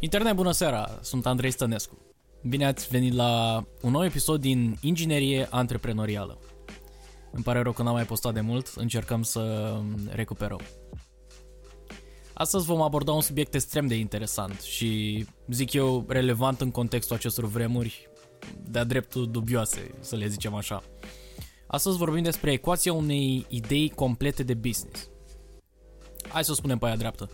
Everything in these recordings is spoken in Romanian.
Internet, bună seara! Sunt Andrei Stănescu. Bine ați venit la un nou episod din Inginerie Antreprenorială. Îmi pare rău că n-am mai postat de mult, încercăm să recuperăm. Astăzi vom aborda un subiect extrem de interesant și, zic eu, relevant în contextul acestor vremuri, de-a dreptul dubioase, să le zicem așa. Astăzi vorbim despre ecuația unei idei complete de business. Hai să o spunem pe aia dreaptă.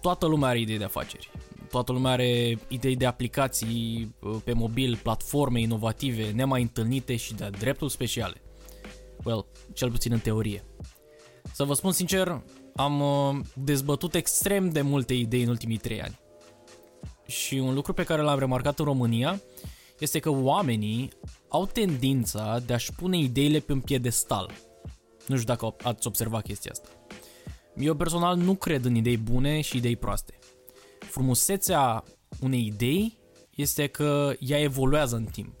Toată lumea are idei de afaceri. Toată lumea are idei de aplicații uh, pe mobil, platforme inovative, nemai întâlnite și de dreptul speciale. Well, cel puțin în teorie. Să vă spun sincer, am uh, dezbătut extrem de multe idei în ultimii trei ani. Și un lucru pe care l-am remarcat în România este că oamenii au tendința de a-și pune ideile pe un piedestal. Nu știu dacă ați observat chestia asta. Eu personal nu cred în idei bune și idei proaste. Frumusețea unei idei este că ea evoluează în timp.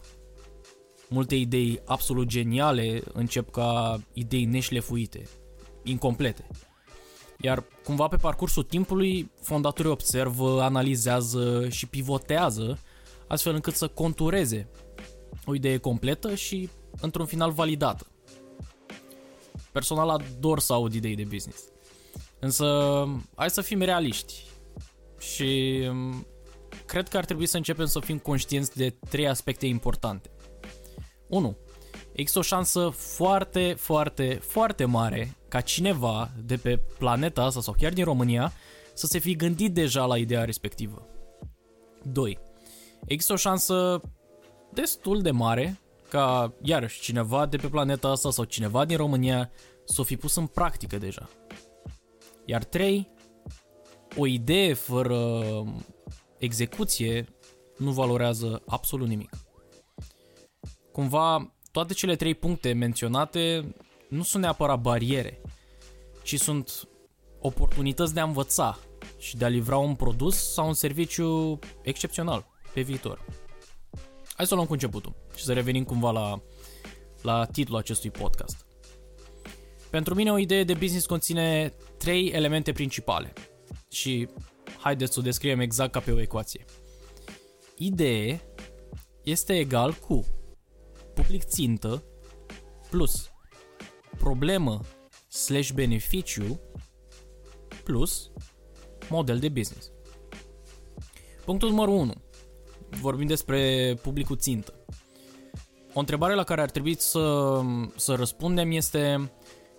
Multe idei absolut geniale încep ca idei neșlefuite, incomplete. Iar cumva pe parcursul timpului, fondatorii observă, analizează și pivotează astfel încât să contureze o idee completă și într-un final validată. Personal ador să aud idei de business. Însă, hai să fim realiști. Și mm, cred că ar trebui să începem să fim conștienți de trei aspecte importante. 1. Există o șansă foarte, foarte, foarte mare ca cineva de pe planeta asta sau chiar din România să se fi gândit deja la ideea respectivă. 2. Există o șansă destul de mare ca, iarăși, cineva de pe planeta asta sau cineva din România să o fi pus în practică deja. Iar 3. O idee fără execuție nu valorează absolut nimic. Cumva, toate cele trei puncte menționate nu sunt neapărat bariere, ci sunt oportunități de a învăța și de a livra un produs sau un serviciu excepțional pe viitor. Hai să o luăm cu începutul și să revenim cumva la, la titlul acestui podcast. Pentru mine o idee de business conține trei elemente principale și haideți să o descriem exact ca pe o ecuație. Idee este egal cu public țintă plus problemă slash beneficiu plus model de business. Punctul numărul 1. Vorbim despre publicul țintă. O întrebare la care ar trebui să, să răspundem este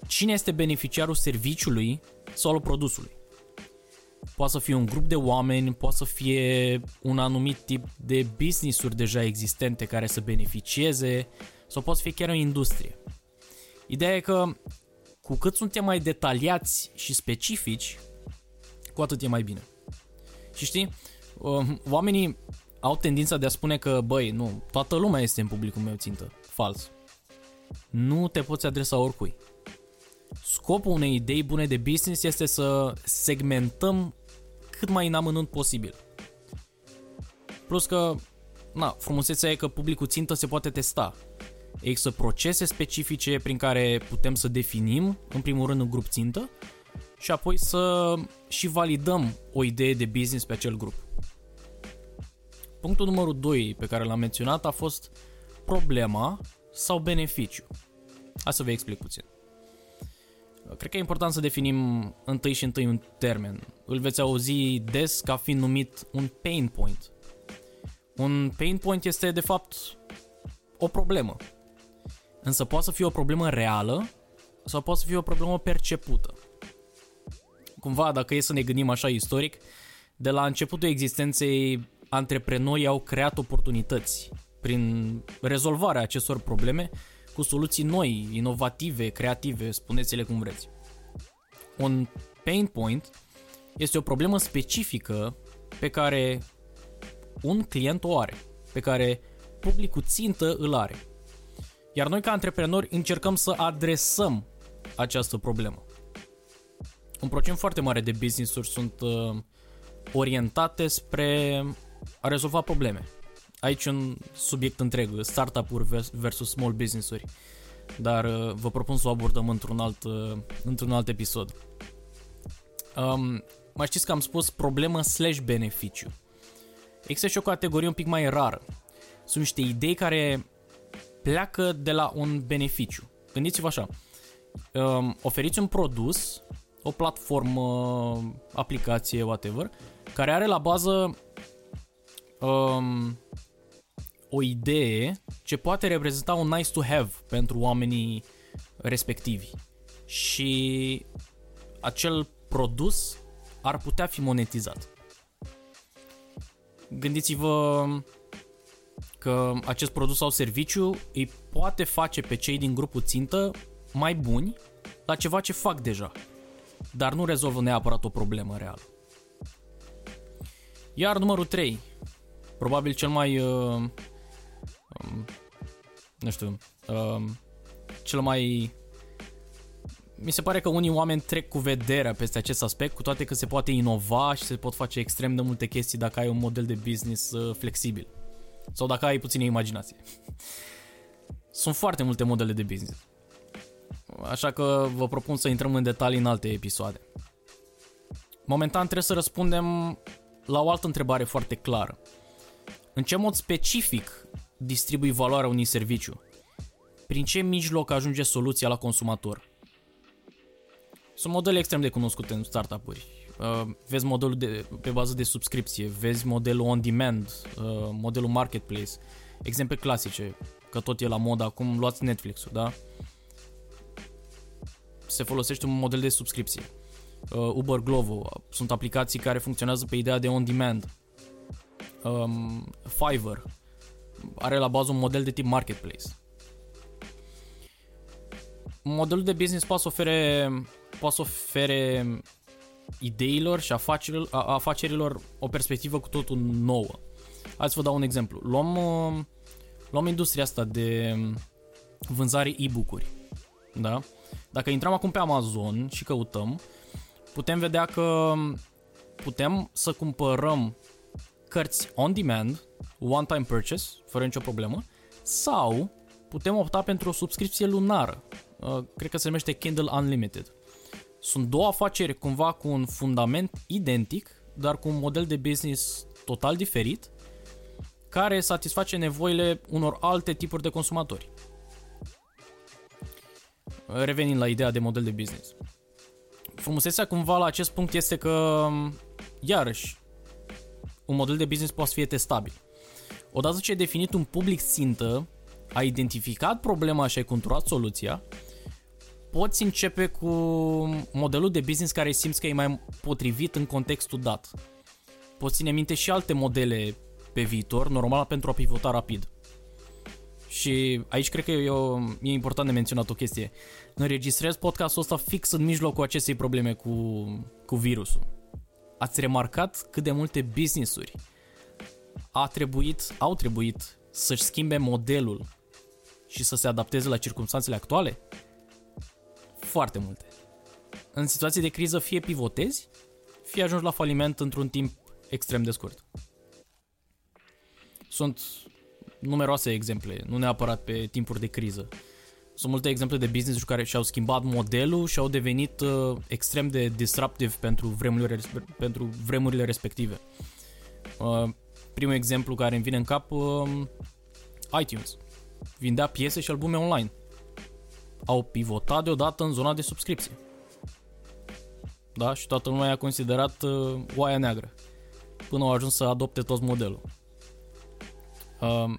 cine este beneficiarul serviciului sau al produsului. Poate să fie un grup de oameni, poate să fie un anumit tip de business-uri deja existente care să beneficieze sau poate să fie chiar o industrie. Ideea e că cu cât suntem mai detaliați și specifici, cu atât e mai bine. Și știi, um, oamenii au tendința de a spune că, băi, nu, toată lumea este în publicul meu țintă. Fals. Nu te poți adresa oricui. Scopul unei idei bune de business este să segmentăm cât mai în amănunt posibil. Plus că, na, frumusețea e că publicul țintă se poate testa. Există procese specifice prin care putem să definim, în primul rând, un grup țintă și apoi să și validăm o idee de business pe acel grup. Punctul numărul 2 pe care l-am menționat a fost problema sau beneficiu. Hai să vă explic puțin. Cred că e important să definim întâi și întâi un termen. Îl veți auzi des ca fiind numit un pain point. Un pain point este de fapt o problemă. Însă poate să fie o problemă reală sau poate să fie o problemă percepută. Cumva, dacă e să ne gândim așa istoric, de la începutul existenței, antreprenorii au creat oportunități prin rezolvarea acestor probleme cu soluții noi, inovative, creative, spuneți-le cum vreți. Un pain point este o problemă specifică pe care un client o are, pe care publicul țintă îl are. Iar noi ca antreprenori încercăm să adresăm această problemă. Un procent foarte mare de business-uri sunt uh, orientate spre a rezolva probleme. Aici un subiect întreg, startup-uri versus small business-uri, dar uh, vă propun să o abordăm într-un alt, uh, într-un alt episod. Um, mai știți că am spus problemă slash beneficiu. Există și o categorie un pic mai rară. Sunt niște idei care pleacă de la un beneficiu. Gândiți-vă așa, um, oferiți un produs, o platformă, aplicație, whatever, care are la bază um, o idee ce poate reprezenta un nice to have pentru oamenii respectivi. Și acel produs ar putea fi monetizat. Gândiți-vă că acest produs sau serviciu îi poate face pe cei din grupul țintă mai buni la ceva ce fac deja, dar nu rezolvă neapărat o problemă reală. Iar numărul 3, probabil cel mai, uh, um, nu știu, uh, cel mai mi se pare că unii oameni trec cu vederea peste acest aspect, cu toate că se poate inova și se pot face extrem de multe chestii dacă ai un model de business uh, flexibil. Sau dacă ai puțină imaginație. Sunt foarte multe modele de business. Așa că vă propun să intrăm în detalii în alte episoade. Momentan trebuie să răspundem la o altă întrebare foarte clară. În ce mod specific distribui valoarea unui serviciu? Prin ce mijloc ajunge soluția la consumator? Sunt modele extrem de cunoscute în startup-uri. Uh, vezi modelul de, pe bază de subscripție, vezi modelul on-demand, uh, modelul marketplace, exemple clasice, că tot e la mod acum, luați Netflix-ul, da? Se folosește un model de subscripție. Uh, Uber Glovo, sunt aplicații care funcționează pe ideea de on-demand. Um, Fiverr are la bază un model de tip marketplace. Modelul de business poate să ofere poate să ofere ideilor și afacerilor, afacerilor o perspectivă cu totul nouă. Hai să vă dau un exemplu. Luăm, uh, luăm industria asta de vânzare e-book-uri. Da? Dacă intrăm acum pe Amazon și căutăm, putem vedea că putem să cumpărăm cărți on demand, one time purchase, fără nicio problemă, sau putem opta pentru o subscripție lunară. Uh, cred că se numește Kindle Unlimited. Sunt două afaceri cumva cu un fundament identic, dar cu un model de business total diferit, care satisface nevoile unor alte tipuri de consumatori. Revenind la ideea de model de business. Frumusețea cumva la acest punct este că, iarăși, un model de business poate să fie testabil. Odată ce ai definit un public țintă, ai identificat problema și ai conturat soluția, poți începe cu modelul de business care simți că e mai potrivit în contextul dat. Poți ține minte și alte modele pe viitor, normal pentru a pivota rapid. Și aici cred că e, o, e important de menționat o chestie. Înregistrez podcastul ăsta fix în mijlocul acestei probleme cu, cu virusul. Ați remarcat cât de multe business-uri a trebuit, au trebuit să-și schimbe modelul și să se adapteze la circunstanțele actuale? foarte multe. În situații de criză fie pivotezi, fie ajungi la faliment într-un timp extrem de scurt. Sunt numeroase exemple, nu neapărat pe timpuri de criză. Sunt multe exemple de business care și-au schimbat modelul și au devenit uh, extrem de disruptive pentru vremurile, pentru vremurile respective. Uh, primul exemplu care îmi vine în cap, uh, iTunes. Vindea piese și albume online au pivotat deodată în zona de subscripție. Da? Și toată lumea a considerat uh, oaia neagră. Până au ajuns să adopte toți modelul. Uh,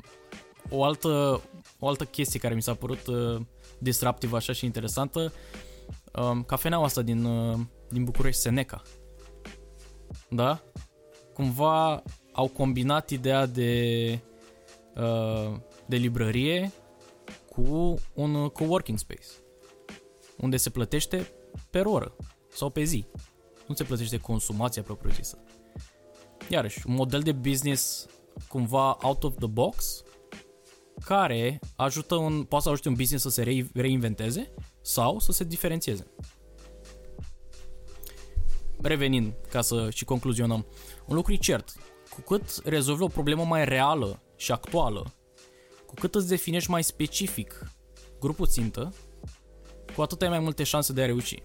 o, altă, o altă chestie care mi s-a părut uh, disruptivă așa și interesantă, uh, cafeneaua asta din, uh, din București, Seneca. Da? Cumva au combinat ideea de, uh, de librărie cu un uh, coworking space unde se plătește per oră sau pe zi. Nu se plătește consumația propriu-zisă. Iarăși, un model de business cumva out of the box care ajută un, poate să ajute un business să se reinventeze sau să se diferențieze. Revenind, ca să și concluzionăm, un lucru e cert, cu cât rezolvi o problemă mai reală și actuală cu cât îți definești mai specific grupul țintă, cu atât ai mai multe șanse de a reuși.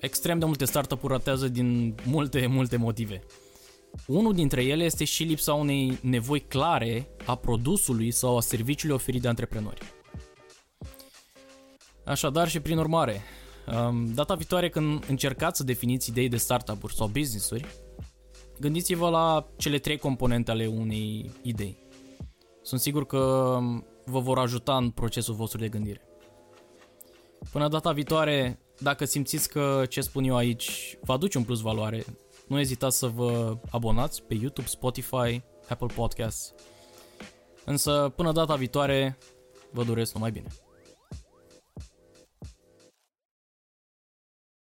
Extrem de multe startup-uri ratează din multe, multe motive. Unul dintre ele este și lipsa unei nevoi clare a produsului sau a serviciului oferit de antreprenori. Așadar și prin urmare, um, data viitoare când încercați să definiți idei de startup-uri sau business-uri, gândiți-vă la cele trei componente ale unei idei. Sunt sigur că um, vă vor ajuta în procesul vostru de gândire. Până data viitoare, dacă simțiți că ce spun eu aici vă aduce un plus valoare, nu ezitați să vă abonați pe YouTube, Spotify, Apple Podcasts. Însă, până data viitoare, vă doresc numai bine.